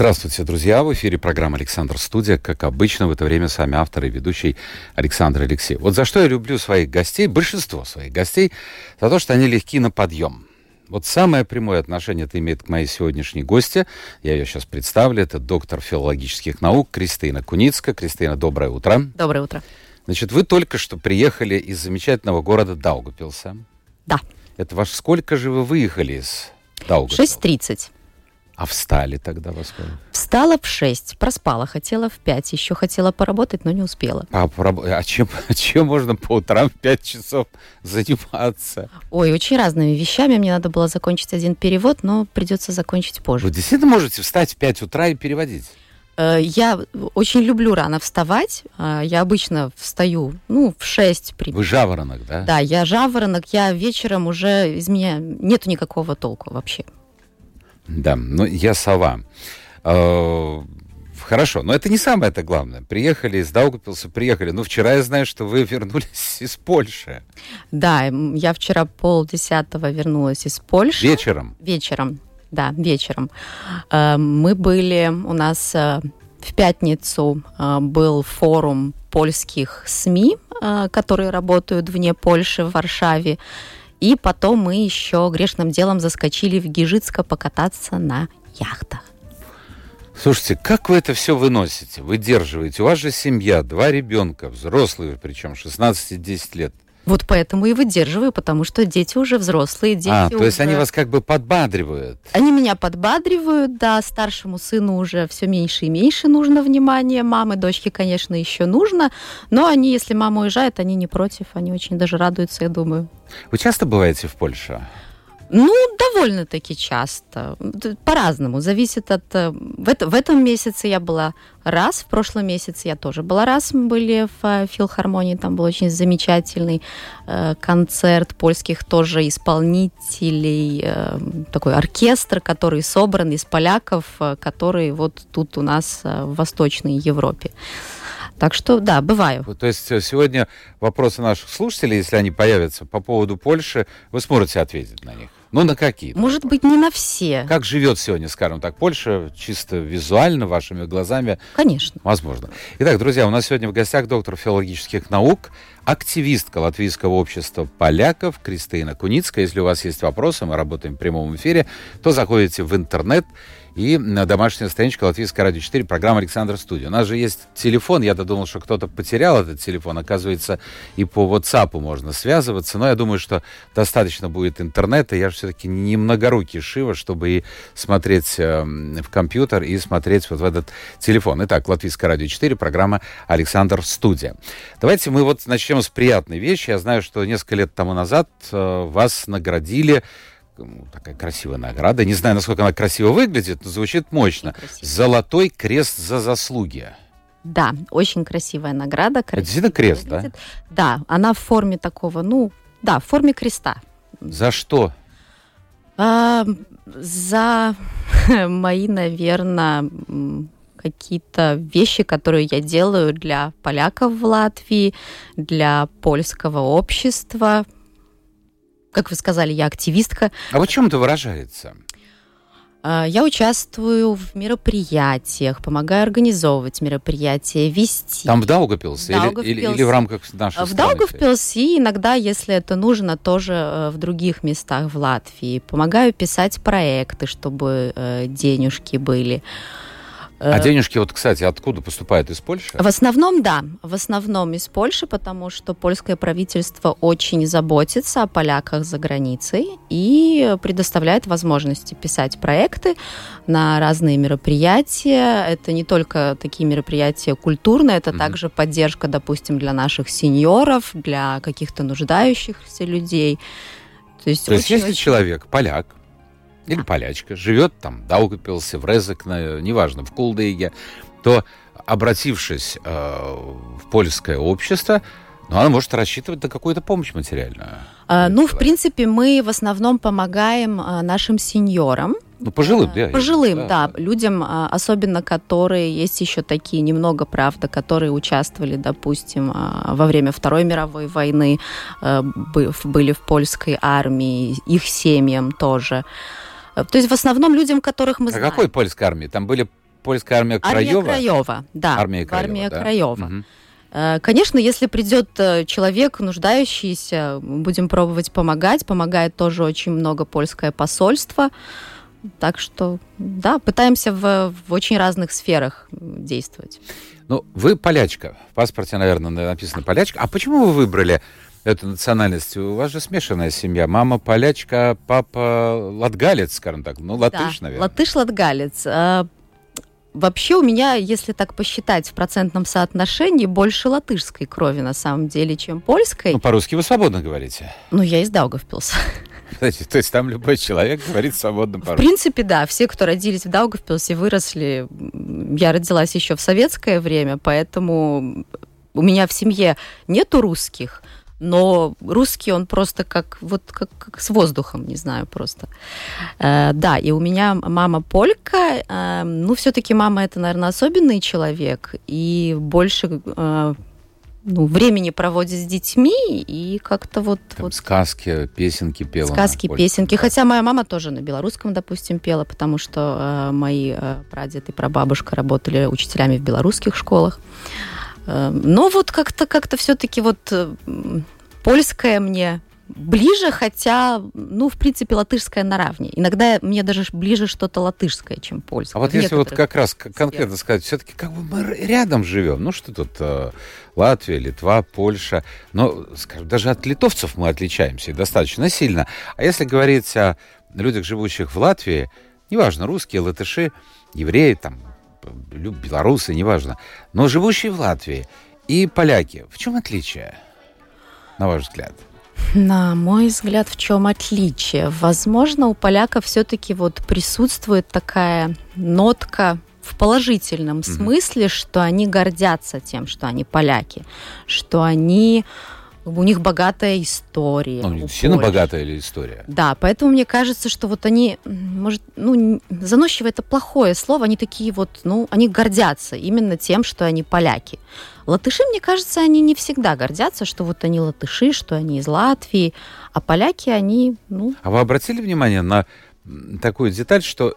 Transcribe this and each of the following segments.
Здравствуйте, друзья! В эфире программа «Александр Студия». Как обычно, в это время с вами автор и ведущий Александр Алексей. Вот за что я люблю своих гостей, большинство своих гостей, за то, что они легки на подъем. Вот самое прямое отношение это имеет к моей сегодняшней гости. Я ее сейчас представлю. Это доктор филологических наук Кристина Куницка. Кристина, доброе утро. Доброе утро. Значит, вы только что приехали из замечательного города Даугапилса. Да. Это ваш сколько же вы выехали из Даугапилса? 6.30. А встали тогда во сколько? Встала в 6, проспала, хотела в 5, еще хотела поработать, но не успела. А, пораб- а чем, чем можно по утрам в 5 часов заниматься? Ой, очень разными вещами. Мне надо было закончить один перевод, но придется закончить позже. Вы действительно можете встать в 5 утра и переводить? Э, Я очень люблю рано вставать. Э, Я обычно встаю, ну, в 6. При... Вы жаворонок, да? Да, я жаворонок, я вечером уже из меня нету никакого толку вообще. Да, но я сова. Э, Хорошо, но это не самое это главное. Приехали из Даугапилса, приехали. Ну, вчера я знаю, что вы вернулись из Польши. Да, я вчера полдесятого вернулась из Польши. Вечером. Вечером, да, вечером. Э, Мы были, у нас э, в пятницу был форум польских СМИ, которые работают вне Польши, в Варшаве. И потом мы еще грешным делом заскочили в Гижицко покататься на яхтах. Слушайте, как вы это все выносите, выдерживаете? У вас же семья, два ребенка, взрослые причем, 16 и 10 лет. Вот поэтому и выдерживаю, потому что дети уже взрослые, дети а, то есть уже- они вас как бы подбадривают. Они меня подбадривают, да, старшему сыну уже все меньше и меньше нужно внимания, мамы, дочке, конечно, еще нужно, но они, если мама уезжает, они не против, они очень даже радуются, я думаю. Вы часто бываете в Польше? Ну, довольно-таки часто. По-разному. Зависит от... э, В, это- в этом месяце я была раз, в прошлом месяце я тоже была раз. Мы были в э, филхармонии, там был очень замечательный э, концерт польских тоже исполнителей, э, такой оркестр, который собран из поляков, э, который вот тут у нас в Восточной Европе. Так что, да, бываю. То есть сегодня вопросы наших слушателей, если они появятся по поводу Польши, вы сможете ответить на них. Ну, на какие? Может быть, не на все. Как живет сегодня, скажем так, Польша, чисто визуально, вашими глазами, Конечно. возможно. Итак, друзья, у нас сегодня в гостях доктор филологических наук, активистка Латвийского общества поляков Кристина Куницкая. Если у вас есть вопросы, мы работаем в прямом эфире, то заходите в интернет и домашняя страничка Латвийское радио 4, программа Александр Студия. У нас же есть телефон, я-то думал, что кто-то потерял этот телефон. Оказывается, и по WhatsApp можно связываться, но я думаю, что достаточно будет интернета. Я же все-таки не многорукий Шива, чтобы и смотреть э, в компьютер и смотреть вот в этот телефон. Итак, Латвийское радио 4, программа Александр Студия. Давайте мы вот начнем с приятной вещи. Я знаю, что несколько лет тому назад э, вас наградили такая красивая награда. Не знаю, насколько она красиво выглядит, но звучит мощно. Красиво. Золотой крест за заслуги. Да, очень красивая награда. Это действительно крест, да? выглядит. Да, она в форме такого, ну, да, в форме креста. За что? А, за мои, наверное, какие-то вещи, которые я делаю для поляков в Латвии, для польского общества. Как вы сказали, я активистка. А вот в чем это выражается? А, Я участвую в мероприятиях, помогаю организовывать мероприятия, вести. Там в Даугапилсе? Или, или, Даугавпилс. или в рамках нашей В страны? Даугавпилсе и иногда, если это нужно, тоже э, в других местах в Латвии. Помогаю писать проекты, чтобы э, денежки были. А Э, денежки, вот, кстати, откуда поступают? Из Польши? В основном, да, в основном из Польши, потому что польское правительство очень заботится о поляках за границей и предоставляет возможности писать проекты на разные мероприятия. Это не только такие мероприятия культурные, это Мгм. также поддержка, допустим, для наших сеньоров, для каких-то нуждающихся людей. То есть, То есть, если очень-очень- человек, поляк, или полячка, живет там в Даугапилсе, в Резекне, неважно, в Кулдейге, то, обратившись э, в польское общество, Но она может рассчитывать на какую-то помощь материальную. А, ну, в принципе, мы в основном помогаем а, нашим сеньорам. Ну, пожилым, да. Пожилым, да, да. Людям, а, особенно которые, есть еще такие немного, правда, которые участвовали, допустим, а, во время Второй мировой войны, а, были в польской армии, их семьям тоже. То есть в основном людям, которых мы а знаем. А какой польской армии? Там были польская армия Краева? Армия Краева, да. Армия Краева, армия да? Краева. Угу. Конечно, если придет э, человек нуждающийся, будем пробовать помогать. Помогает тоже очень много польское посольство. Так что, да, пытаемся в, в очень разных сферах действовать. Ну, вы полячка. В паспорте, наверное, написано полячка. А почему вы выбрали эту национальность? У вас же смешанная семья. Мама полячка, папа латгалец, скажем так. Ну, латыш, да, наверное. Латыш-латгалец. Вообще у меня, если так посчитать в процентном соотношении, больше латышской крови на самом деле, чем польской. Ну, по-русски вы свободно говорите. Ну, я из Даугавпилса. Кстати, то есть там любой человек говорит свободно по-русски? В принципе, да. Все, кто родились в Даугавпилсе, выросли. Я родилась еще в советское время, поэтому у меня в семье нету русских, но русский он просто как вот как, как с воздухом, не знаю просто. Э, да, и у меня мама полька, э, ну все-таки мама это, наверное, особенный человек и больше э, ну, времени проводит с детьми и как-то вот, Там вот сказки, песенки пела. сказки, на песенки. Да. Хотя моя мама тоже на белорусском, допустим, пела, потому что э, мои э, прадед и прабабушка работали учителями в белорусских школах. Э, но вот как-то как-то все-таки вот э, польская мне ближе, хотя, ну, в принципе, латышская наравне. Иногда мне даже ближе что-то латышское, чем польское. А вот если вот как раз конкретно сказать, все-таки как бы мы рядом живем. Ну что тут э, Латвия, Литва, Польша. Но, скажем, даже от литовцев мы отличаемся и достаточно сильно. А если говорить о людях, живущих в Латвии, неважно, русские, латыши, евреи, там, белорусы, неважно, но живущие в Латвии и поляки, в чем отличие, на ваш взгляд? На мой взгляд, в чем отличие? Возможно, у поляков все-таки вот присутствует такая нотка в положительном смысле, что они гордятся тем, что они поляки, что они у них богатая история. Ну, у сильно Польши. богатая ли история? Да, поэтому мне кажется, что вот они, может, ну, заносчиво это плохое слово, они такие вот, ну, они гордятся именно тем, что они поляки. Латыши, мне кажется, они не всегда гордятся, что вот они латыши, что они из Латвии, а поляки, они, ну, А вы обратили внимание на такую деталь, что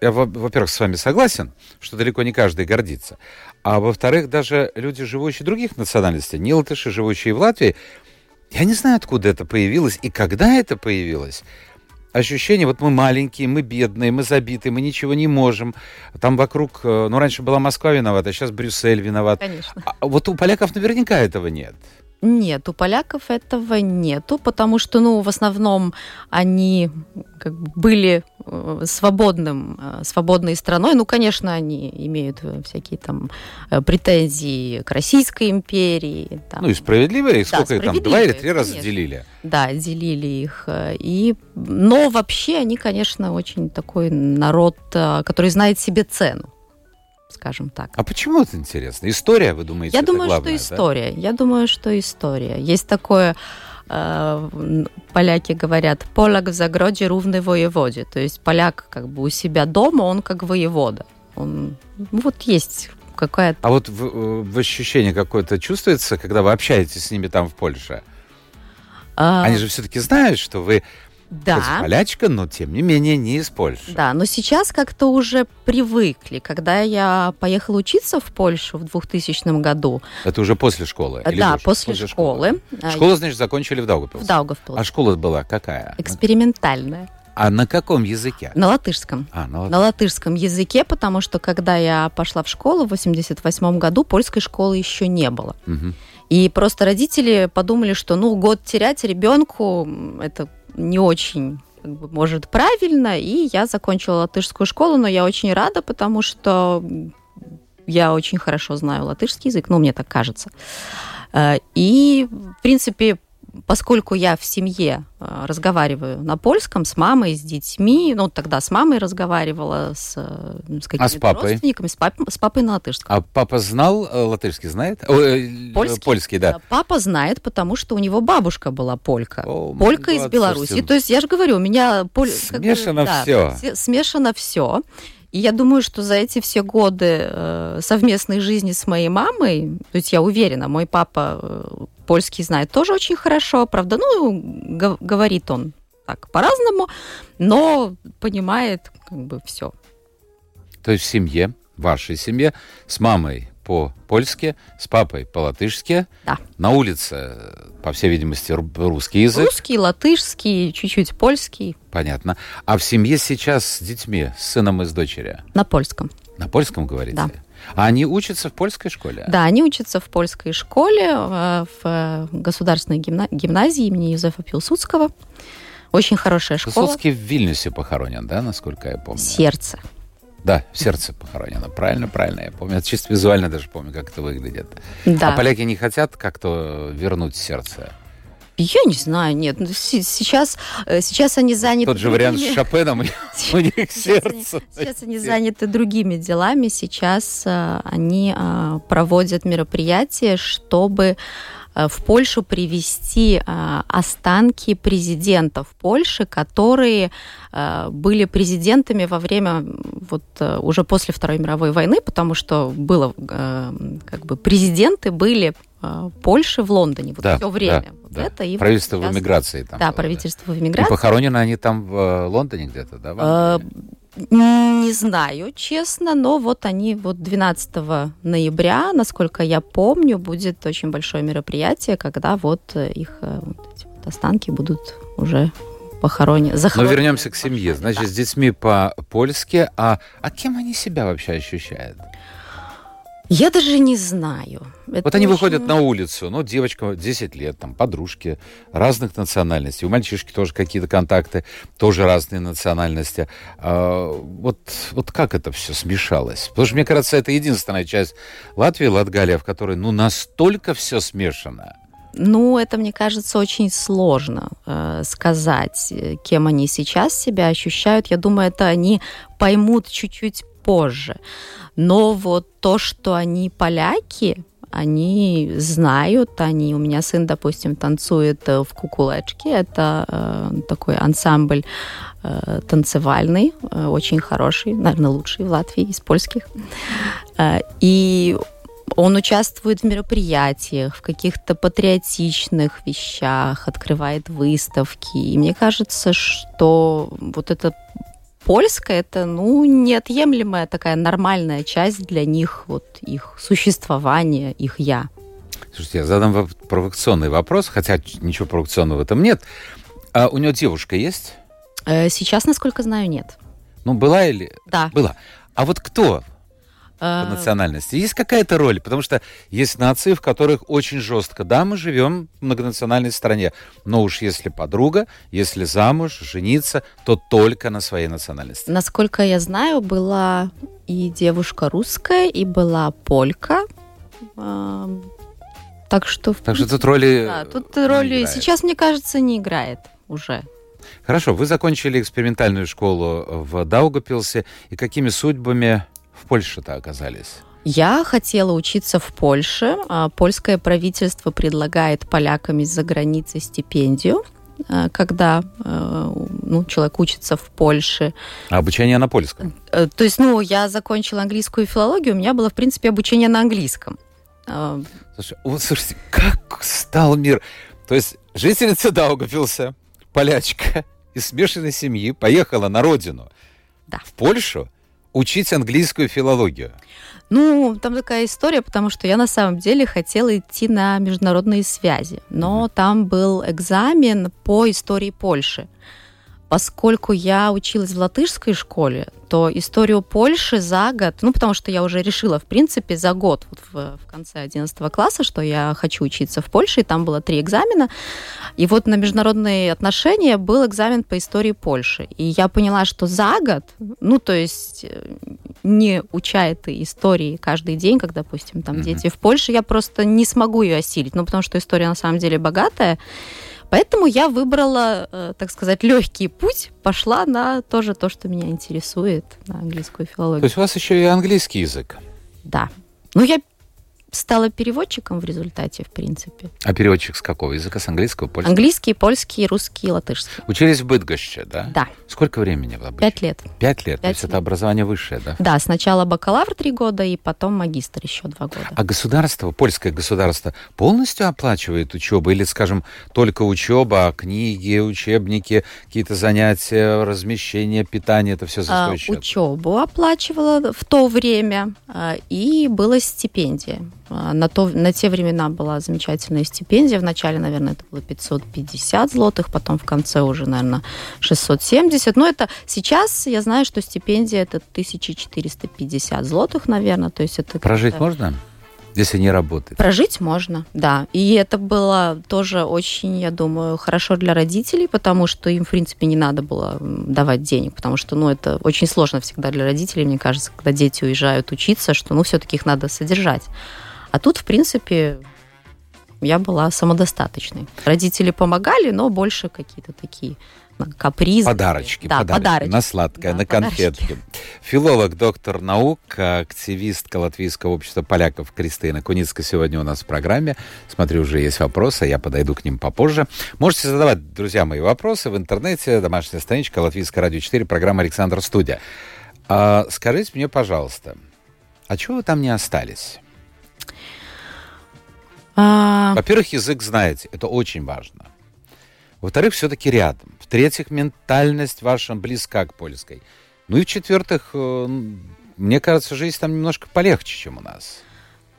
я, во- во-первых, с вами согласен, что далеко не каждый гордится. А во-вторых, даже люди, живущие других национальностей, не латыши, живущие в Латвии, я не знаю, откуда это появилось и когда это появилось. Ощущение, вот мы маленькие, мы бедные, мы забитые, мы ничего не можем. Там вокруг, э, ну, раньше была Москва виновата, а сейчас Брюссель виноват. конечно. А вот у поляков наверняка этого нет. Нет, у поляков этого нету, потому что, ну, в основном они как бы были э, свободным, э, свободной страной. Ну, конечно, они имеют э, всякие там претензии к Российской империи. там. Ну и справедливо, их Да, сколько их там, два или справедливые, три раза конечно. делили. Да, делили их. И, но вообще они, конечно, очень такой народ, который знает себе цену, скажем так. А почему это интересно? История, вы думаете, Я это думаю, главное, что да? история. Я думаю, что история. Есть такое, э, поляки говорят, поляк в загроде ровный воеводе. То есть поляк как бы у себя дома, он как воевода. Он, ну, вот есть какая-то... А вот в, э, в ощущении какое-то чувствуется, когда вы общаетесь с ними там в Польше? а, Они же все-таки знают, что вы да, хоть полячка, но тем не менее не из Польши. Да, но сейчас как-то уже привыкли. Когда я поехала учиться в Польшу в 2000 году, Это уже после школы? да, ш- после школы, э, Школу, значит, закончили в Даугавпилсе? в Даугавпилсе, А школа была какая? экспериментальная, А на каком языке? на латышском. А, ну, на латышском языке, потому что когда я пошла в школу в 88 году, польской школы еще не было. мгм. И просто родители подумали, что ну год терять ребенку это не очень может правильно, и я закончила латышскую школу, но я очень рада, потому что я очень хорошо знаю латышский язык, ну мне так кажется. Э, И в принципе поскольку я в семье э, разговариваю на польском с мамой, с детьми, ну тогда с мамой разговаривала, с, э, с какими-то а с папой? родственниками, с, пап, с папой на латышском. А папа знал э, латышский, знает? О, Польский? Польский, да. Папа знает, потому что у него бабушка была полька. О, полька из Беларуси. То есть я же говорю, у меня поль... как бы, Смешано да, всё. се- смешано все. И я думаю, что за эти все годы совместной жизни с моей мамой, то есть я уверена, мой папа польский знает тоже очень хорошо, правда, ну, гов- говорит он так по-разному, но понимает как бы все. То есть в семье, в вашей семье, с мамой по-польски, с папой по-латышски. Да. На улице, по всей видимости, ру- русский язык. Русский, латышский, чуть-чуть польский Понятно. А в семье сейчас с детьми, с сыном и с дочерью? на польском. На польском говорите? Да. А они учатся в польской школе? Да, они учатся в польской школе, э, в э, государственной гимна- гимназии имени Юзефа Пилсудского. Очень хорошая школа. Высоцкий в Вильнюсе похоронен, да, насколько я помню? Сердце. Да, в сердце похоронено. Правильно, правильно. Я помню. Это чисто визуально даже помню, как это выглядит. Да. А поляки не хотят как-то вернуть сердце? Я не знаю, нет. ну, се- Сейчас, э, сейчас они заняты Тот же вариант с другими- Шопеном, у них сердце. сейчас они заняты другими делами. Сейчас э, они э, проводят мероприятия, чтобы в Польшу привести э, останки президентов Польши, которые были президентами во время вот уже после Второй мировой войны, потому что было как бы президенты были Польши в Лондоне вот Да, все время. да, Вот да. это и вот Правительство в сейчас- эмиграции там Да, было, правительство в И эмиграции. похоронены они там в э, Лондоне где-то, да? в Э, Англии? Не знаю, честно, но вот они вот 12 ноября, насколько я помню, будет очень большое мероприятие, когда вот э, их э, вот эти вот останки будут уже похоронены. Но захоронены Ну, вернемся к в семье. Значит, да. с детьми по-польски. А, а кем они себя вообще ощущают? Я даже не знаю. Это Вот они очень- выходят на улицу, ну, девочка 10 лет, там, подружки разных национальностей. У мальчишки тоже какие-то контакты, тоже разные национальности. А, вот, вот как это все смешалось? Потому что, мне кажется, это единственная часть Латвии, Латгалия, в которой, ну, настолько все смешано. Ну, это, мне кажется, очень сложно э, сказать, э, кем они сейчас себя ощущают. Я думаю, это они поймут чуть-чуть позже. Но вот то, что они поляки, они знают, они... У меня сын, допустим, танцует э, в кукулечке. Это э, такой ансамбль э, танцевальный, э, очень хороший, наверное, лучший в Латвии из польских. Э, и он участвует в мероприятиях, в каких-то патриотичных вещах, открывает выставки. И мне кажется, что вот это польское, это, ну, неотъемлемая такая нормальная часть для них, вот их существования, их «я». Слушайте, я задам провокационный вопрос, хотя ничего провокационного в этом нет. А у него девушка есть? Э, Сейчас, насколько знаю, нет. Ну, была или... Да. Была. А вот кто по Э, национальности? Есть какая-то роль? Потому что есть нации, в которых очень жестко. Да, мы живем в многонациональной стране, но уж если подруга, если замуж, жениться, то только на своей национальности. Насколько я знаю, была и девушка русская, и была полька. Эм, Так что... Так что тут роли... Да, тут роли играет. сейчас, мне кажется, не играет уже. Хорошо, вы закончили экспериментальную школу в Даугапилсе. И какими судьбами в Польше-то оказались? Я хотела учиться в Польше. А, Польское правительство предлагает полякам из-за границы стипендию, а, когда э, ну, человек учится в Польше. А обучение на польском? Э, То есть, ну, я закончила английскую филологию, у меня было, в принципе, обучение на английском. А, Слушай, вот слушайте, как стал мир. То есть жительница Даугавпилса, полячка из смешанной семьи, поехала на родину, Да. в Польшу, учить английскую филологию. Ну, там такая история, потому что я на самом деле хотела идти на международные связи, но там был экзамен по истории Польши. Поскольку я училась в латышской школе, то историю Польши за год, ну, потому что я уже решила, в принципе, за год, вот в, в конце 11 класса, что я хочу учиться в Польше, и там было три экзамена. И вот на международные отношения был экзамен по истории Польши. И я поняла, что за год, ну, то есть э, не уча этой истории каждый день, как, допустим, там mm-hmm. дети в Польше, я просто не смогу ее осилить, ну, потому что история на самом деле богатая, Поэтому я выбрала, э, так сказать, легкий путь, пошла на тоже то, что меня интересует, на английскую филологию. То есть у вас еще и английский язык? Да. Ну, я стала переводчиком в результате, в принципе. А переводчик с какого языка? С английского, польского? Английский, польский, русский, латышский. Учились в Быдгоще, да? Да. Сколько времени в Пять лет. Пять лет? Пять То есть лет. это образование высшее, да? Да, сначала бакалавр три года, и потом магистр еще два года. А государство, польское государство, полностью оплачивает учебу? Или, скажем, только учеба, книги, учебники, какие-то занятия, размещение, питание, это все за свой а, счет? Учебу оплачивала в то время, а, и была стипендия. А, на, то, на те времена была замечательная стипендия. Вначале, наверное, это было 550 злотых, потом в конце уже, наверное, 670. Но это сейчас я знаю, что стипендия это 1450 злотых, наверное. То есть это Прожить можно? Если не работает. Прожить можно, да. И это было тоже очень, я думаю, хорошо для родителей, потому что им, в принципе, не надо было давать денег, потому что, ну, это очень сложно всегда для родителей, мне кажется, когда дети уезжают учиться, что, ну, все-таки их надо содержать. А тут, в принципе, я была самодостаточной. Родители помогали, но больше какие-то такие капризы. Подарочки, да, подарочки, подарочки. на сладкое, да, на конфетки. Подарочки. Филолог, доктор наук, активистка Латвийского общества поляков Кристина Куницкая сегодня у нас в программе. Смотрю, уже есть вопросы, я подойду к ним попозже. Можете задавать, друзья мои, вопросы в интернете, домашняя страничка Латвийская радио 4, программа Александр Студия. А, скажите мне, пожалуйста, а чего вы там не остались? А... Во-первых, язык знаете, это очень важно. Во-вторых, все-таки рядом. В-третьих, ментальность ваша близка к польской. Ну и в-четвертых, э, мне кажется, жизнь там немножко полегче, чем у нас.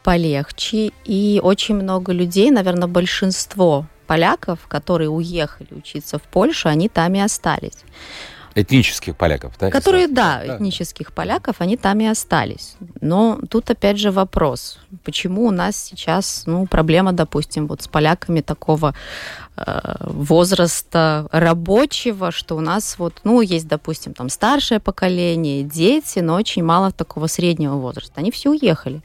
Полегче. И очень много людей, наверное, большинство поляков, которые уехали учиться в Польшу, они там и остались. Этнических поляков, да? Которые, да, да, этнических поляков, они там и остались. Но тут опять же вопрос, почему у нас сейчас, ну, проблема, допустим, вот с поляками такого э, возраста рабочего, что у нас вот, ну, есть, допустим, там старшее поколение, дети, но очень мало такого среднего возраста. Они все уехали.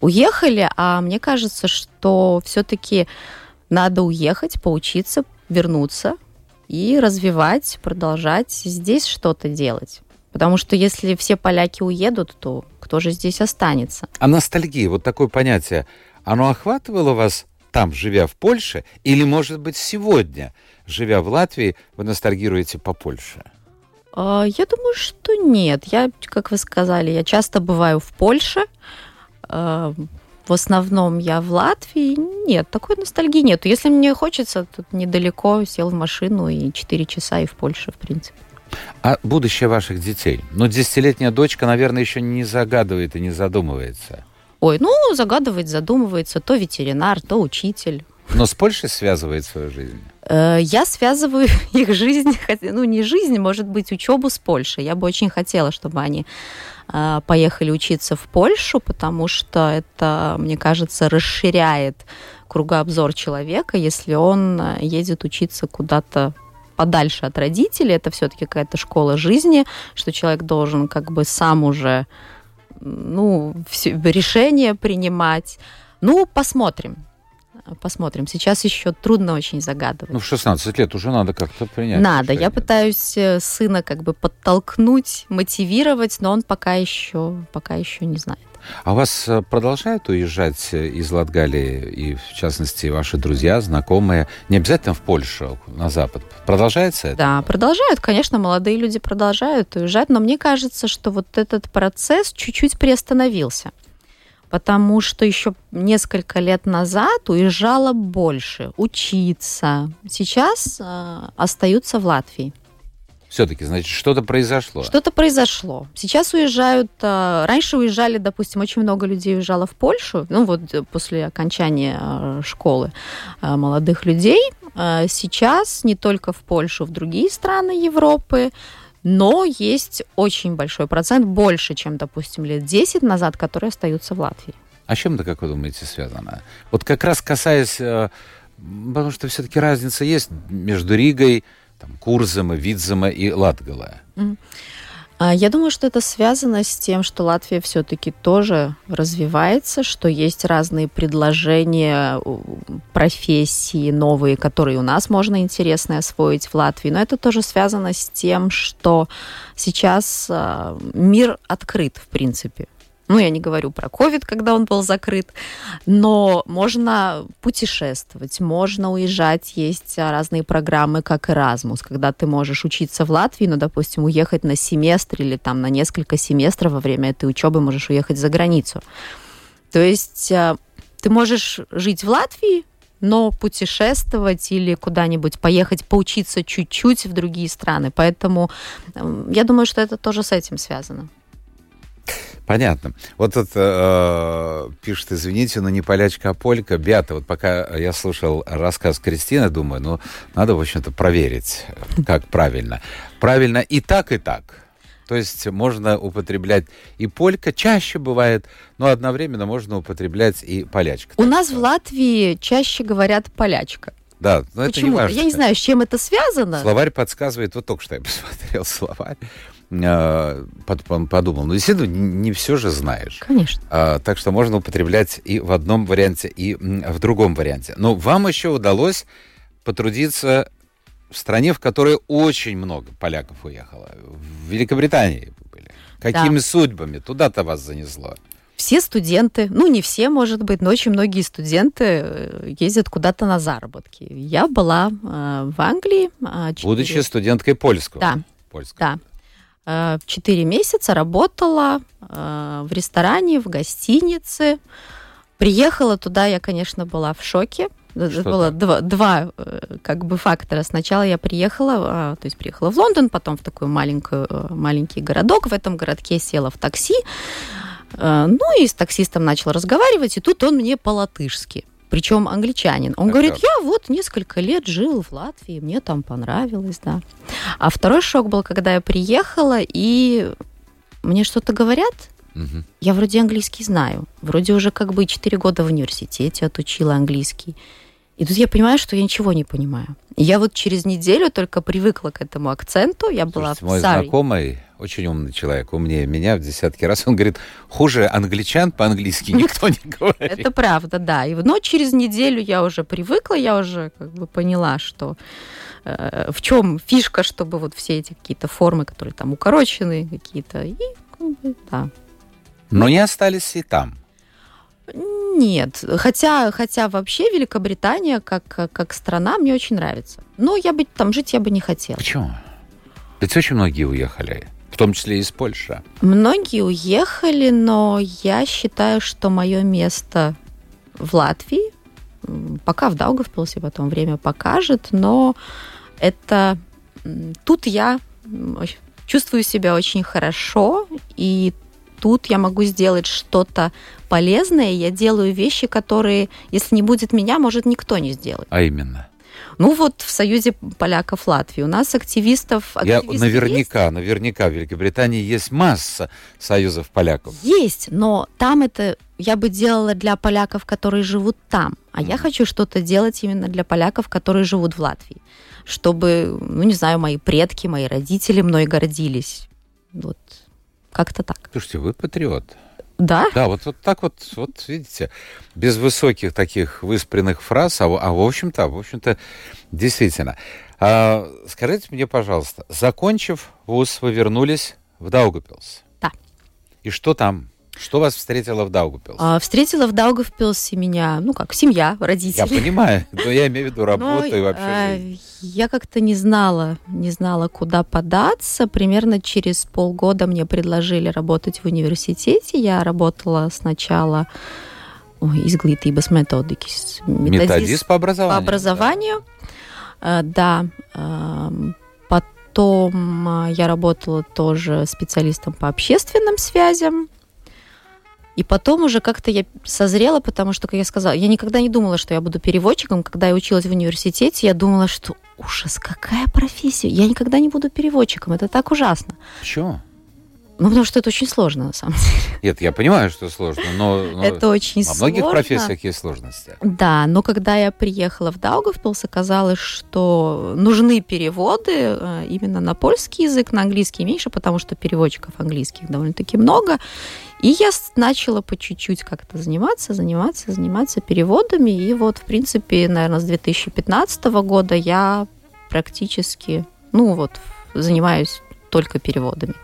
Уехали, а мне кажется, что все-таки надо уехать, поучиться, вернуться, и развивать, продолжать здесь что-то делать. Потому что если все поляки уедут, то кто же здесь останется? А ностальгия, вот такое понятие, оно охватывало вас там, живя в Польше, или, может быть, сегодня, живя в Латвии, вы ностальгируете по Польше? А, я думаю, что нет. Я, как вы сказали, я часто бываю в Польше. В основном я в Латвии. Нет, такой ностальгии нету. Если мне хочется, тут недалеко, сел в машину и 4 часа и в Польше, в принципе. А будущее ваших детей? Ну, десятилетняя дочка, наверное, еще не загадывает и не задумывается. Ой, ну, загадывает, задумывается. То ветеринар, то учитель. Но с Польшей связывает свою жизнь? Э, я связываю их жизнь, ну не жизнь, может быть, учебу с Польшей. Я бы очень хотела, чтобы они а, поехали учиться в Польшу, потому что это, мне кажется, расширяет кругообзор человека, если он э, едет учиться куда-то подальше от родителей, это все-таки какая-то школа жизни, что человек должен как бы сам уже ну, все, решения принимать. Ну, посмотрим. Посмотрим. Сейчас еще трудно очень загадывать. Ну, в 16 лет уже надо как-то принять. Надо. Решение. Я пытаюсь э, сына как бы подтолкнуть, мотивировать, но он пока еще, пока еще не знает. А вас э, продолжают уезжать э, из Латгалии, и в частности ваши друзья, знакомые, не обязательно в Польшу, на Запад? Продолжается это? Да, продолжают, конечно, молодые люди продолжают уезжать, но мне кажется, что вот этот процесс чуть-чуть приостановился потому что еще несколько лет назад уезжала больше учиться. Сейчас э, остаются в Латвии. Все-таки, значит, что-то произошло. Что-то произошло. Сейчас уезжают, э, раньше уезжали, допустим, очень много людей уезжало в Польшу, ну вот после окончания э, школы э, молодых людей, э, сейчас не только в Польшу, в другие страны Европы, но есть очень большой процент, больше, чем, допустим, лет 10 назад, которые остаются в Латвии. А чем это, как вы думаете, связано? Вот как раз касаясь, э, потому что все-таки разница есть между Ригой, там, Курзом, Видзем и Латгалой. Mm. Я думаю, что это связано с тем, что Латвия все-таки тоже развивается, что есть разные предложения, профессии новые, которые у нас можно интересно освоить в Латвии. Но это тоже связано с тем, что сейчас а, мир открыт, в принципе. Ну, я не говорю про ковид, когда он был закрыт, но можно путешествовать, можно уезжать, есть разные программы, как Erasmus, когда ты можешь учиться в Латвии, но, допустим, уехать на семестр или там на несколько семестров во время этой учебы можешь уехать за границу. То есть э, ты можешь жить в Латвии, но путешествовать или куда-нибудь поехать поучиться чуть-чуть в другие страны. Поэтому я думаю, что это тоже с этим связано. Понятно. Вот тут э, пишет, извините, но не полячка, а полька. Бята, вот пока я слушал рассказ Кристины, думаю, ну, надо, в общем-то, проверить, как правильно. Правильно и так, и так. То есть можно употреблять и полька, чаще бывает, но одновременно можно употреблять и полячка. У нас в Латвии чаще говорят полячка. Да, но это не важно. Я не знаю, с чем это связано. Словарь подсказывает, вот только что я посмотрел словарь, подумал, ну действительно, не все же знаешь. Конечно. А, так что можно употреблять и в одном варианте, и в другом варианте. Но вам еще удалось потрудиться в стране, в которой очень много поляков уехало. В Великобритании были. Какими да. судьбами? Туда-то вас занесло все студенты, ну не все, может быть, но очень многие студенты э, ездят куда-то на заработки. Я была э, в Англии. Э, 4... Будучи студенткой польского. Да. Польского. Да. Э, четыре месяца работала э, в ресторане, в гостинице. Приехала туда, я, конечно, была в шоке. Что было два, два э, как бы фактора. Сначала я приехала, то есть приехала в Лондон, потом в такой маленький, маленький городок. В этом городке села в такси. Ну и с таксистом начала разговаривать, и тут он мне по-латышски причем англичанин. Он так говорит, как? я вот несколько лет жил в Латвии, мне там понравилось, да. А второй шок был, когда я приехала, и мне что-то говорят, угу. я вроде английский знаю, вроде уже как бы 4 года в университете отучила английский. И тут я понимаю, что я ничего не понимаю. Я вот через неделю только привыкла к этому акценту. Я Слушайте, была в мой Саре. знакомый очень умный человек, умнее меня в десятки раз. Он говорит, хуже англичан по-английски никто не говорит. Это правда, да. Но через неделю я уже привыкла, я уже как бы поняла, что э, в чем фишка, чтобы вот все эти какие-то формы, которые там укорочены какие-то, и да. Но не остались и там. Нет, хотя, хотя вообще Великобритания как, как страна мне очень нравится. Но я бы там жить я бы не хотела. Почему? Ведь очень многие уехали. В том числе из Польши. Многие уехали, но я считаю, что мое место в Латвии, пока в Даугавпилсе, потом время покажет, но это тут я чувствую себя очень хорошо, и тут я могу сделать что-то полезное. Я делаю вещи, которые, если не будет меня, может никто не сделать. А именно? Ну вот в Союзе поляков Латвии у нас активистов... Я наверняка, есть. наверняка в Великобритании есть масса союзов поляков. Есть, но там это я бы делала для поляков, которые живут там. А mm. я хочу что-то делать именно для поляков, которые живут в Латвии. Чтобы, ну не знаю, мои предки, мои родители мной гордились. Вот как-то так. Слушайте, вы патриот. Да? Да, вот, вот так вот, вот видите, без высоких таких выспренных фраз, а, а в общем-то, в общем-то, действительно. А, скажите мне, пожалуйста, закончив вуз, вы вернулись в Даугапилс? Да. И что там? Что вас встретило в Даугавпилсе? А, встретила в Даугавпилсе меня, ну как, семья, родители. Я понимаю, но я имею в виду работу и вообще а, Я как-то не знала, не знала, куда податься. Примерно через полгода мне предложили работать в университете. Я работала сначала изглитības методикис. Методист, методист по образованию. По образованию, да. да. Потом я работала тоже специалистом по общественным связям. И потом уже как-то я созрела, потому что, как я сказала, я никогда не думала, что я буду переводчиком. Когда я училась в университете, я думала, что ужас, какая профессия. Я никогда не буду переводчиком. Это так ужасно. Почему? Ну, потому что это очень сложно, на самом деле. Нет, я понимаю, что сложно, но, но это очень во многих сложно. профессиях есть сложности. Да, но когда я приехала в Даугавпилс, оказалось, что нужны переводы э, именно на польский язык, на английский меньше, потому что переводчиков английских довольно-таки много. И я с- начала по чуть-чуть как-то заниматься, заниматься, заниматься переводами. И вот, в принципе, наверное, с 2015 года я практически, ну вот, занимаюсь только переводами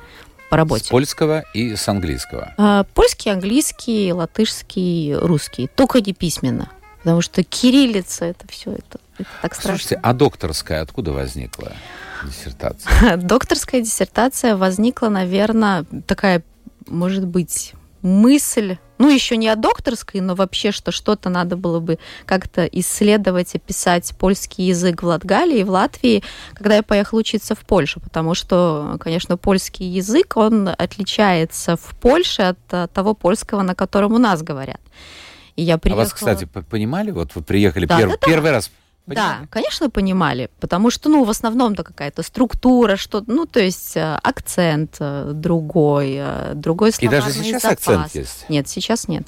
по С работе. польского и с английского. А, Польский, английский, латышский, русский. Только не письменно. Потому что кириллица это все это, это так страшно. Слушайте, а докторская откуда возникла диссертация? Докторская диссертация возникла, наверное, такая, может быть, мысль, ну, еще не о докторской, но вообще, что что-то надо было бы как-то исследовать, описать польский язык в Латгалии, в Латвии, когда я поехала учиться в Польшу, потому что, конечно, польский язык, он отличается в Польше от того польского, на котором у нас говорят. И я А приехала... вас, кстати, понимали? Вот вы приехали Да, перв- да, да. первый раз. Да, понимали? конечно, понимали, потому что, ну, в основном-то какая-то структура, что, ну, то есть э, акцент э, другой, э, другой И словарный даже сейчас запас. акцент есть. Нет, сейчас нет.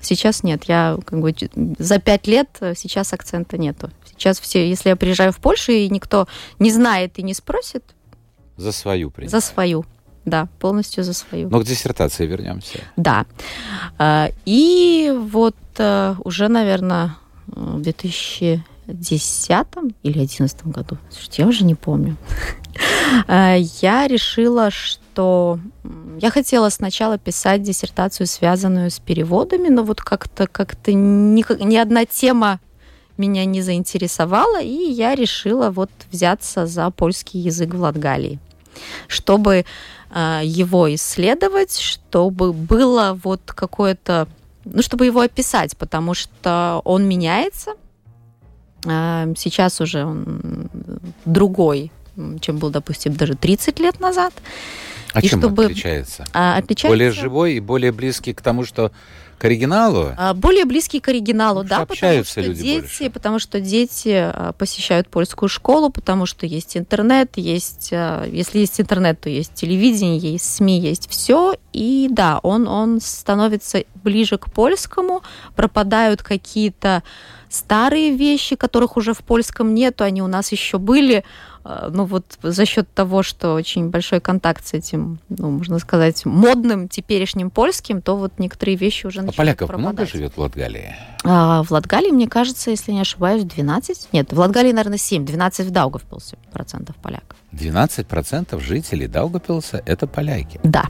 Сейчас нет. Я как бы за пять лет сейчас акцента нету. Сейчас все, если я приезжаю в Польшу и никто не знает и не спросит, За свою принимали. за свою. Да, полностью за свою. Но к диссертации вернемся. Да. И вот уже, наверное, в 2010 или 2011 году, слушайте, я уже не помню, э, я решила, что я хотела сначала писать диссертацию, связанную с переводами, но вот как-то как-то ни, ни одна тема меня не заинтересовала, и я решила вот взяться за польский язык в Латгалии, чтобы э, его исследовать, чтобы было вот какое-то, ну, чтобы его описать, потому что он меняется. Сейчас уже он другой, чем был, допустим, даже 30 лет назад. А И чем чтобы- отличается? А Отличается Более живой и более близкий к тому, что к оригиналу? А, Более близкий к оригиналу, Потому да, потому что люди дети, больше. потому что дети а, посещают польскую школу, потому что есть интернет, есть, а, если есть интернет, то есть телевидение, есть СМИ, есть все, и да, он он становится ближе к польскому, пропадают какие-то старые вещи, которых уже в польском нету, они у нас еще были, ну вот за счет того, что очень большой контакт с этим, ну, можно сказать, модным теперешним польским, то вот некоторые вещи уже А начинают поляков много пропадать. живет в Латгалии? А, в Латгалии, мне кажется, если не ошибаюсь, 12. Нет, в Латгалии, наверное, 7. 12 в Даугавпилсе процентов поляков. 12% жителей Даугапилса – это поляки. Да,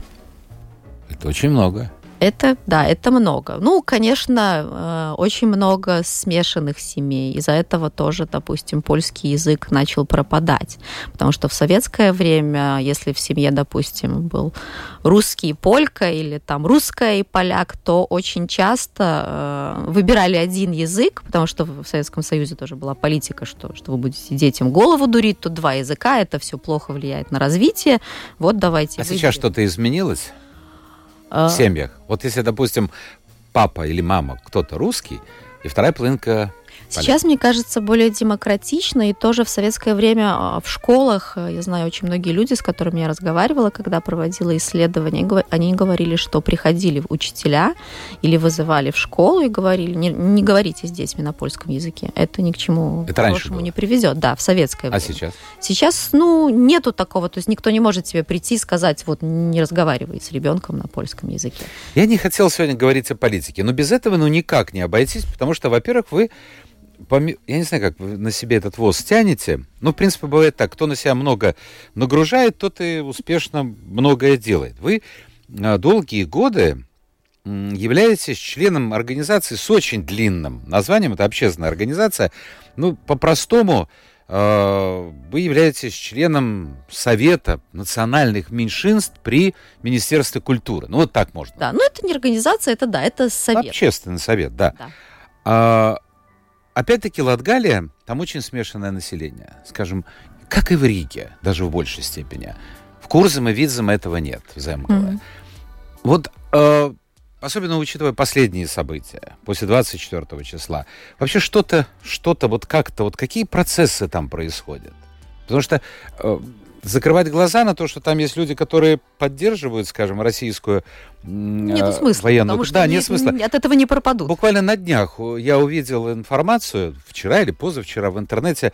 Это очень много. Это, да, это много. Ну, конечно, э, очень много смешанных семей. Из-за этого тоже, допустим, польский язык начал пропадать. Потому что в советское время, если в семье, допустим, был русский и полька или там русская и поляк, то очень часто э, выбирали один язык, потому что в Советском Союзе тоже была политика, что, что вы будете детям голову дурить, тут два языка, это все плохо влияет на развитие. Вот давайте А сейчас выберем. что-то изменилось в семьях? Вот если, допустим, папа или мама кто-то русский, и вторая половинка Сейчас, мне кажется, более демократично, и тоже в советское время а, в школах, а, я знаю очень многие люди, с которыми я разговаривала, когда проводила исследования, они говорили, что приходили учителя или вызывали в школу и говорили, не, не говорите с детьми на польском языке, это ни к чему Это хорошему не приведет, да, в советское А время. сейчас? Сейчас, ну, нету такого, то есть никто не может тебе прийти и сказать, вот, не разговаривай с ребенком на польском языке. Я не хотел сегодня говорить о политике, но без этого ну никак не обойтись, потому что, во-первых, вы, я не знаю, как вы на себе этот воз тянете, ну, в принципе, бывает так, кто на себя много нагружает, тот и успешно многое делает. Вы а, долгие годы являетесь членом организации с очень длинным названием, это общественная организация, ну, по-простому, э, вы являетесь членом Совета национальных меньшинств при Министерстве культуры. Ну, вот так можно. Да, ну это не организация, это да, это совет. Общественный совет, да. Да. А, опять-таки, Латгалия, там очень смешанное население. Скажем, как и в Риге, даже в большей степени. В Курзам и Видзам этого нет, говоря. Мгм. Вот э, особенно учитывая последние события, после 24 числа, вообще что-то, что-то вот как-то, вот какие процессы там происходят? Потому что э, закрывать глаза на то, что там есть люди, которые поддерживают, скажем, российскую Нет смысла, военную... потому что да, не- нет смысла. от этого не пропадут. Буквально на днях я увидел информацию, вчера или позавчера в интернете,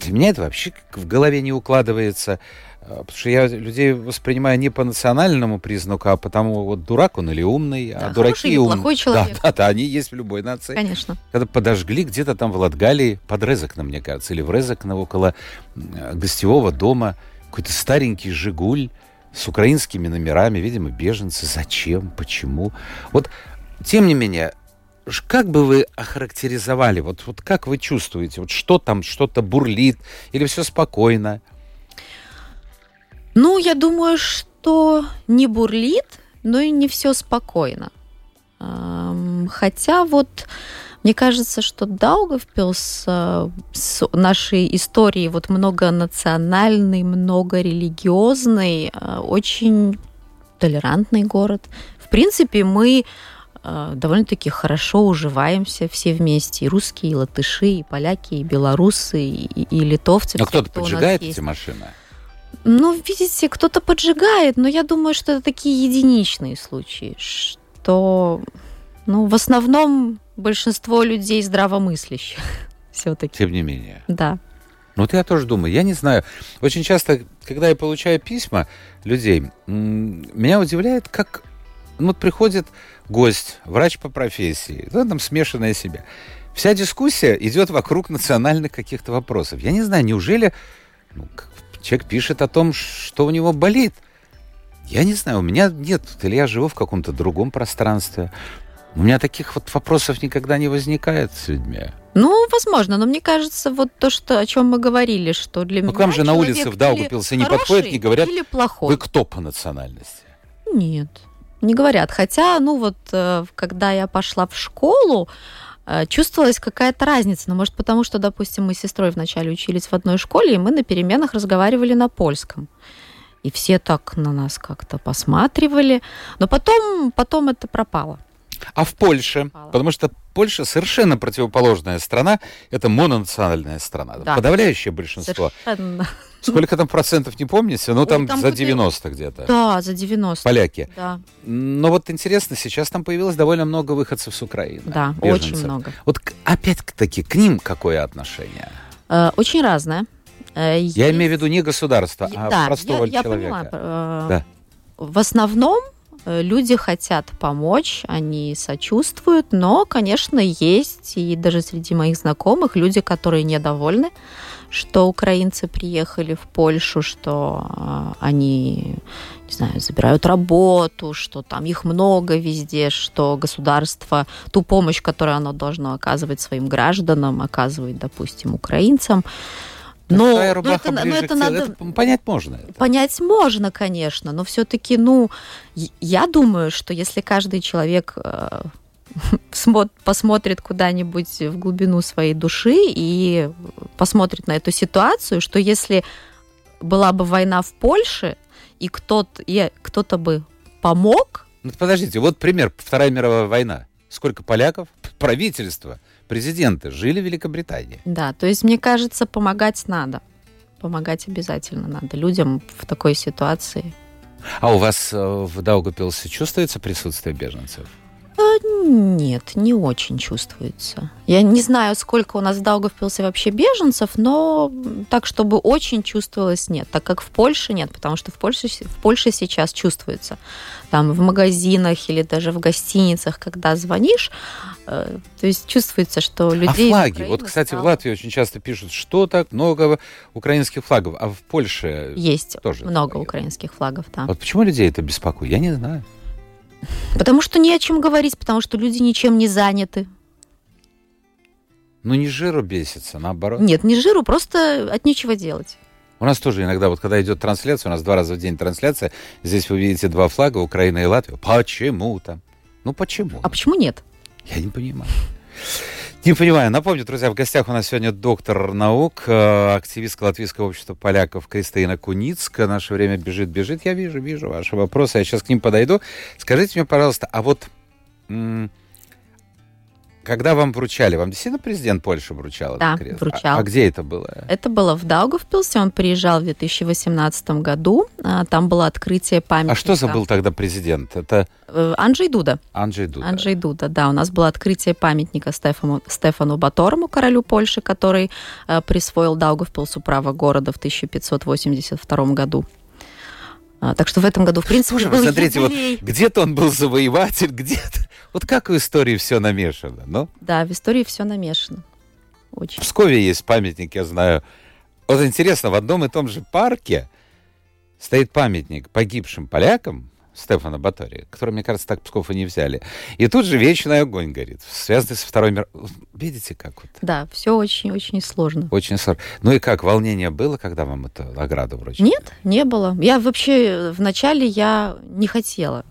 для меня это вообще в голове не укладывается, э, потому что я людей воспринимаю не по национальному признаку, а потому вот дурак он или умный, Да, а дураки или умные. плохой человек. Да, да, да, они есть в любой нации. Конечно. Когда подожгли где-то там в Латгалии, под Резекно, мне кажется, или в Резекно, около гостевого дома, какой-то старенький «Жигуль» с украинскими номерами, видимо, беженцы. Зачем? Почему? Вот, тем не менее, как бы вы охарактеризовали, вот, вот как вы чувствуете, вот что там, что-то бурлит, или все спокойно? Ну, я думаю, что не бурлит, но и не все спокойно. Хотя вот мне кажется, что Даугавпилс э, с нашей историей вот многонациональный, многорелигиозный, э, очень толерантный город. В принципе, мы э, довольно-таки хорошо уживаемся все вместе. И русские, и латыши, и поляки, и белорусы, и, и литовцы. Но все, кто-то поджигает эти машины? Ну, видите, кто-то поджигает, но я думаю, что это такие единичные случаи, что, ну, в основном большинство людей здравомыслящих все-таки. Тем не менее. Да. Ну, Вот я тоже думаю, я не знаю. Очень часто, когда я получаю письма людей, меня удивляет, как ну, вот приходит гость, врач по профессии, ну, там смешанная себя. Вся дискуссия идет вокруг национальных каких-то вопросов. Я не знаю, неужели ну, человек пишет о том, что у него болит. Я не знаю, у меня нет, или я живу в каком-то другом пространстве. У меня таких вот вопросов никогда не возникает с людьми. Ну, возможно, но мне кажется, вот то, что, о чем мы говорили, что для Ну, меня к вам же на улице в или Даугавпилсе не подходят, не говорят, или плохой. Вы кто по национальности? Нет, не говорят. Хотя, ну вот, э, когда я пошла в школу, чувствовалась какая-то разница. Ну, может, потому что, допустим, мы с сестрой вначале учились в одной школе, и мы на переменах разговаривали на польском. И все так на нас как-то посматривали. Но потом, потом это пропало. А в Польше? Потому что Польша совершенно противоположная страна. Это мононациональная страна. Да. Подавляющее большинство. Совершенно. Сколько там процентов, не помните? Ну, Ой, там, там за куда- 90 где-то. Да, за 90. Поляки. Да, Но вот интересно, сейчас там появилось довольно много выходцев с Украины. да, беженцев. очень много. Вот опять-таки к ним какое отношение? Э, Очень разное. Э, Я есть- имею в виду не государство, а Да, простого я, я человека. поняла. Э, Да. В основном люди хотят помочь, они сочувствуют, но, конечно, есть и даже среди моих знакомых люди, которые недовольны, что украинцы приехали в Польшу, что э, они, не знаю, забирают работу, что там их много везде, что государство ту помощь, которую оно должно оказывать своим гражданам, оказывает, допустим, украинцам. Но, но это, но это к надо Это понять можно. это. Понять можно, конечно, но все-таки, ну, я- думаю, что если каждый человек э, смо- посмотрит куда-нибудь в глубину своей души и посмотрит на эту ситуацию, что если была бы война в Польше и кто-то, и кто-то бы помог, Ну, подождите, вот пример. Вторая мировая война. Сколько поляков, правительства, президенты жили в Великобритании? да, то есть мне кажется, помогать надо. Помогать обязательно надо людям в такой ситуации. А у вас э, в Даугапилсе чувствуется присутствие беженцев? Нет, не очень чувствуется. Я не знаю, сколько у нас в Даугавпилсе вообще беженцев, но так, чтобы очень чувствовалось, нет. Так как в Польше нет, потому что в Польше, в Польше сейчас чувствуется. Там в магазинах или даже в гостиницах, когда звонишь, э, то есть чувствуется, что людей... а флаги? Украины Вот, кстати, в стало- Латвии очень часто пишут, что так много украинских флагов, а в Польше Есть тоже много флаги. украинских флагов, да. Вот почему людей это беспокоит? Я не знаю. Потому что не о чем говорить, потому что люди ничем не заняты. Ну, не жиру бесится, наоборот. Нет, не жиру, просто от нечего делать. У нас тоже иногда, вот когда идет трансляция, у нас два раза в день трансляция, здесь вы видите два флага, Украина и Латвия. Почему там? Ну, почему? А почему нет? Я не понимаю. Не понимаю. Напомню, друзья, в гостях у нас сегодня доктор наук, э, активистка Латвийского общества поляков Кристина Куницка. Наше время бежит, бежит. Я вижу, вижу ваши вопросы. Я сейчас к ним подойду. Скажите мне, пожалуйста, а вот когда вам вручали, вам действительно президент Польши вручал да, этот крест? вручал. А, а где это было? Это было в Даугавпилсе, он приезжал в 2018 году, а, там было открытие памятника. А что за был тогда президент? Это... Э, Анджей Дуда. Анджей Дуда. Анджей Дуда, да. У нас было открытие памятника Стефану, Стефану Баторому, королю Польши, который э, присвоил Даугавпилсу право города в 1582 году. А, так что в этом году, в принципе, Слушай, был смотрите, вот где-то он был завоеватель, где-то... Вот как в истории все намешано, ну? Да, в истории все намешано. Очень. В Пскове есть памятник, я знаю. Вот интересно, в одном и том же парке стоит памятник погибшим полякам Стефана Батори, который, мне кажется, так Псков и не взяли. И тут же вечный огонь горит, связанный со Второй мир. Видите, как вот? Да, все очень-очень сложно. Очень сложно. Ну и как, волнение было, когда вам эту награду вручили? Нет, не было. Я вообще вначале я не хотела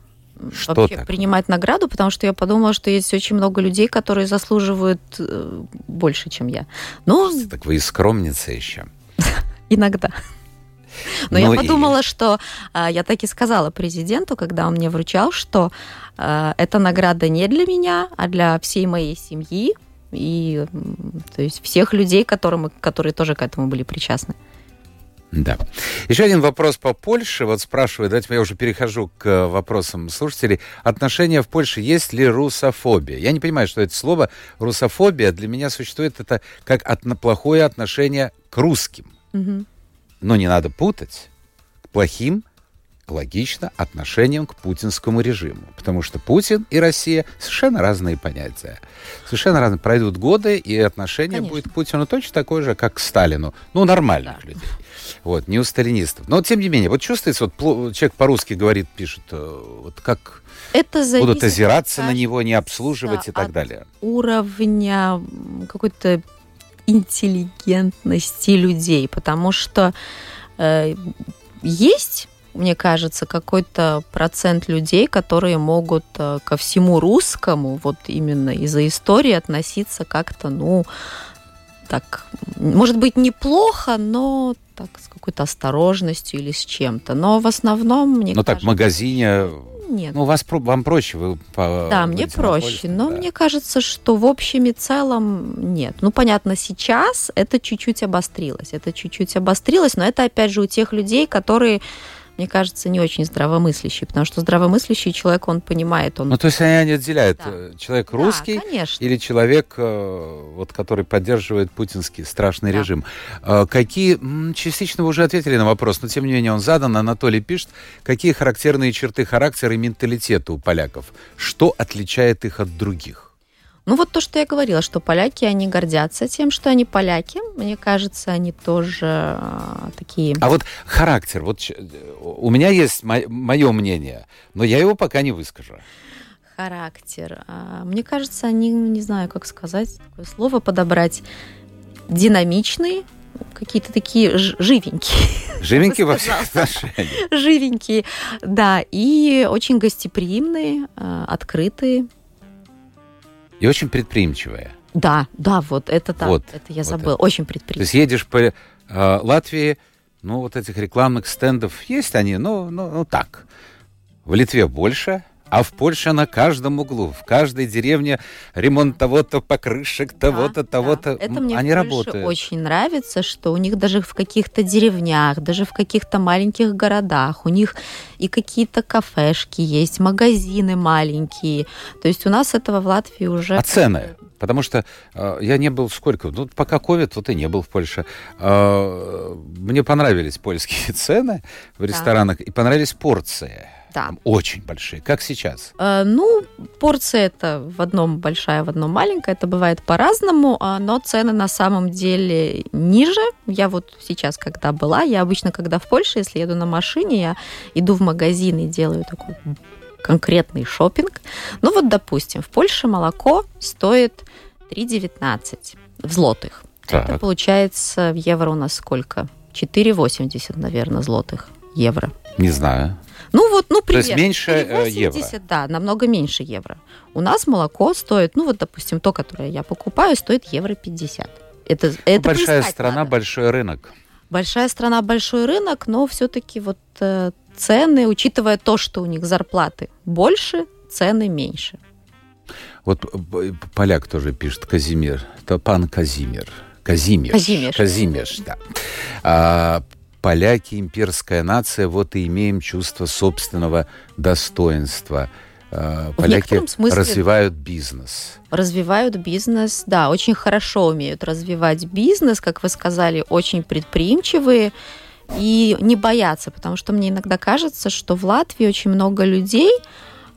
Что вообще так? принимать награду, потому что я подумала, что есть очень много людей, которые заслуживают э, больше, чем я. Ну, Так вы и скромница еще. иногда. Но Ну я и- подумала, что а, я так и сказала президенту, когда он мне вручал, что а, эта награда не для меня, а для всей моей семьи и то есть всех людей, которым, которые тоже к этому были причастны. Да. Еще один вопрос по Польше. Вот спрашивают, давайте я уже перехожу к э, вопросам слушателей. Отношения в Польше, есть ли русофобия? Я не понимаю, что это слово русофобия для меня существует это как отно- плохое отношение к русским. Мгм. Но не надо путать к плохим, логично, отношениям к путинскому режиму. Потому что Путин и Россия совершенно разные понятия. Совершенно разные. Пройдут годы, и отношение Конечно. будет к Путину точно такое же, как к Сталину. Ну, нормальных Да. людей. Вот, не у сталинистов. Но, тем не менее, вот чувствуется, вот человек по-русски говорит, пишет, э, вот как Это зависит будут озираться на кажется, него, не обслуживать и так далее. уровня какой-то интеллигентности людей, потому что э, есть, мне кажется, какой-то процент людей, которые могут э, ко всему русскому, вот именно из-за истории относиться как-то, ну, так, может быть, неплохо, но так, с какой-то осторожностью или с чем-то. Но в основном, мне Ну, так, в кажется, магазине... нет. Ну, вас, вам проще, вы по... Да, мне проще, но да. мне кажется, что в общем и целом нет. Ну, понятно, сейчас это чуть-чуть обострилось, это чуть-чуть обострилось, но это опять же у тех людей, которые, мне кажется, не очень здравомыслящие, потому что здравомыслящий человек, он понимает, он... Ну, то есть они отделяют Да. э, человек Да, русский конечно. или человек, э, вот, который поддерживает путинский страшный Да. режим. Э, Какие, частично вы уже ответили на вопрос, но тем не менее он задан, Анатолий пишет, какие характерные черты характера и менталитета у поляков? Что отличает их от других? Ну, вот то, что я говорила, что поляки, они гордятся тем, что они поляки. Мне кажется, они тоже а, такие... А вот характер, вот у меня есть мое мнение, но я его пока не выскажу. характер. А, Мне кажется, они, не знаю, как сказать, такое слово подобрать, динамичные, какие-то такие живенькие, Живенький во всех отношениях. живенькие, да, и очень гостеприимные, а, открытые. И очень предприимчивая. Да, да, вот это так, Вот, это я вот забыла, это. очень То есть едешь по э, Латвии, ну, вот этих рекламных стендов есть они, ну, ну, ну, так. В Литве больше, а в Польше на каждом углу, в каждой деревне ремонт того-то, покрышек того-то, Да, того-то. да. Это мне они в Польше работают. очень нравится, что у них даже в каких-то деревнях, даже в каких-то маленьких городах, у них и какие-то кафешки есть, магазины маленькие. То есть у нас этого в Латвии уже... А цены? Потому что э, я не был сколько, ну, пока ковид, вот и не был в Польше. Э, мне понравились польские цены в ресторанах и понравились порции. Да. Там очень большие, как сейчас. Э, Ну, порция это в одном большая, в одном маленькая, это бывает по-разному, а, но цены на самом деле ниже. Я вот сейчас, когда была, я обычно, когда в Польше, если еду на машине, я иду в магазин и делаю такой конкретный шопинг. Ну вот, допустим, в Польше молоко стоит 3,19 в злотых. Это Так. получается в евро у нас сколько? 4,80, наверное, злотых евро. Не знаю. Ну вот, ну, То примерно. есть меньше э, 80, евро. да, намного меньше евро. У нас молоко стоит, ну вот, допустим, то, которое я покупаю, стоит евро 50. Это, это Большая поискать страна, надо. большой рынок. Большая страна, большой рынок, но все-таки вот э, цены, учитывая то, что у них зарплаты больше, цены меньше. Вот э, поляк тоже пишет Казимир. Это пан Казимир. Казимир. Казимеш. Казимеш, да. А, поляки, имперская нация, вот и имеем чувство собственного достоинства. А, поляки смысле- развивают бизнес. Развивают бизнес, да, очень хорошо умеют развивать бизнес, как вы сказали, очень предприимчивые и не боятся, потому что мне иногда кажется, что в Латвии очень много людей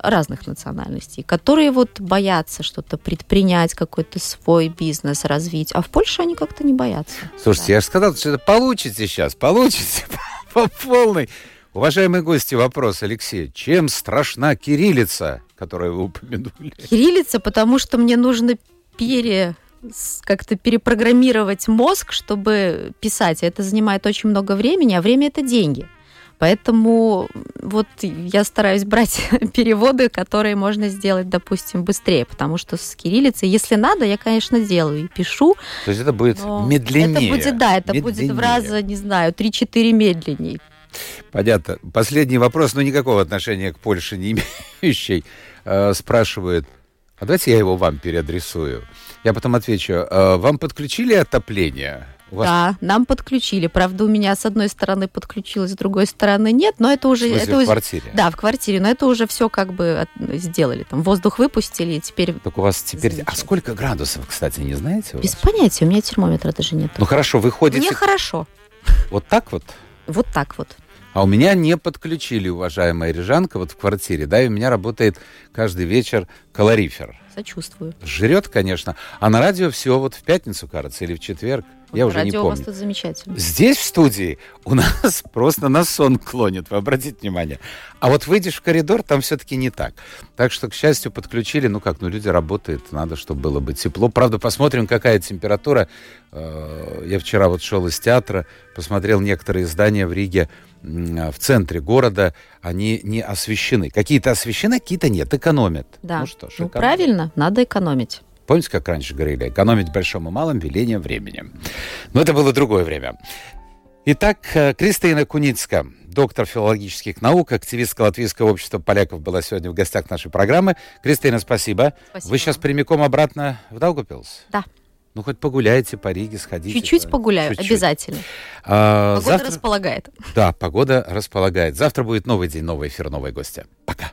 разных национальностей, которые вот боятся что-то предпринять, какой-то свой бизнес развить, а в Польше они как-то не боятся. Слушайте, я же сказал, что это получите сейчас, получите по полной. Уважаемые гости, вопрос, Алексей. Чем страшна кириллица, которую вы упомянули? Кириллица, потому что мне нужно пере как-то перепрограммировать мозг, чтобы писать. Это занимает очень много времени, а время это деньги. Поэтому вот я стараюсь брать переводы, которые можно сделать, допустим, быстрее, потому что с кириллицей, если надо, я, конечно, делаю и пишу. То есть это будет медленнее. Это будет, да, это будет в медленнее. раза, не знаю, 3-4 медленнее. Понятно. Последний вопрос, но никакого отношения к Польше не имеющий. Э, спрашивает, а давайте я его вам переадресую. Я потом отвечу. Э, вам подключили отопление? Вас Да, нам подключили. Правда, у меня с одной стороны подключилось, с другой стороны нет, но это в уже... смысле, это в уже- квартире? Да, в квартире, но это уже все как бы от- сделали. Там воздух выпустили, и теперь Так у вас теперь... А сколько градусов, кстати, не знаете? без понятия, у меня термометра даже нет. Ну хорошо, вы ходите Мне хорошо. вот так вот? Вот так вот. А у меня не подключили, уважаемая Рижанка, вот в квартире, да, и у меня работает каждый вечер калорифер. Сочувствую. Жрет, конечно, а на радио все вот в пятницу, кажется, или в четверг, я уже не Радио у вас помню. тут замечательно. Здесь, в студии, у нас просто на сон клонит, вы обратите внимание. А вот выйдешь в коридор, там все-таки не так. Так что, к счастью, подключили, ну как, ну люди работают, надо, чтобы было бы тепло. Правда, посмотрим, какая температура. Э, Я вчера вот шел из театра, посмотрел некоторые здания в Риге, в центре города, они не освещены. Какие-то освещены, какие-то нет, экономят. Да. Ну что ж, Ну, правильно, надо экономить. Помните, как раньше говорили, экономить большим и малым велением временем. Но это было другое время. Итак, э, Кристина Куницка, доктор филологических наук, активистка Латвийского общества поляков, была сегодня в гостях нашей программы. Кристина, спасибо. Спасибо Вы сейчас прямиком обратно в Даугапилс? Да. Ну, хоть погуляйте по Риге, сходите. Чуть-чуть по- погуляю, чуть-чуть. обязательно. А, Погода завтра... располагает. Да, погода располагает. Завтра будет новый день, новый эфир, новые гости. Пока.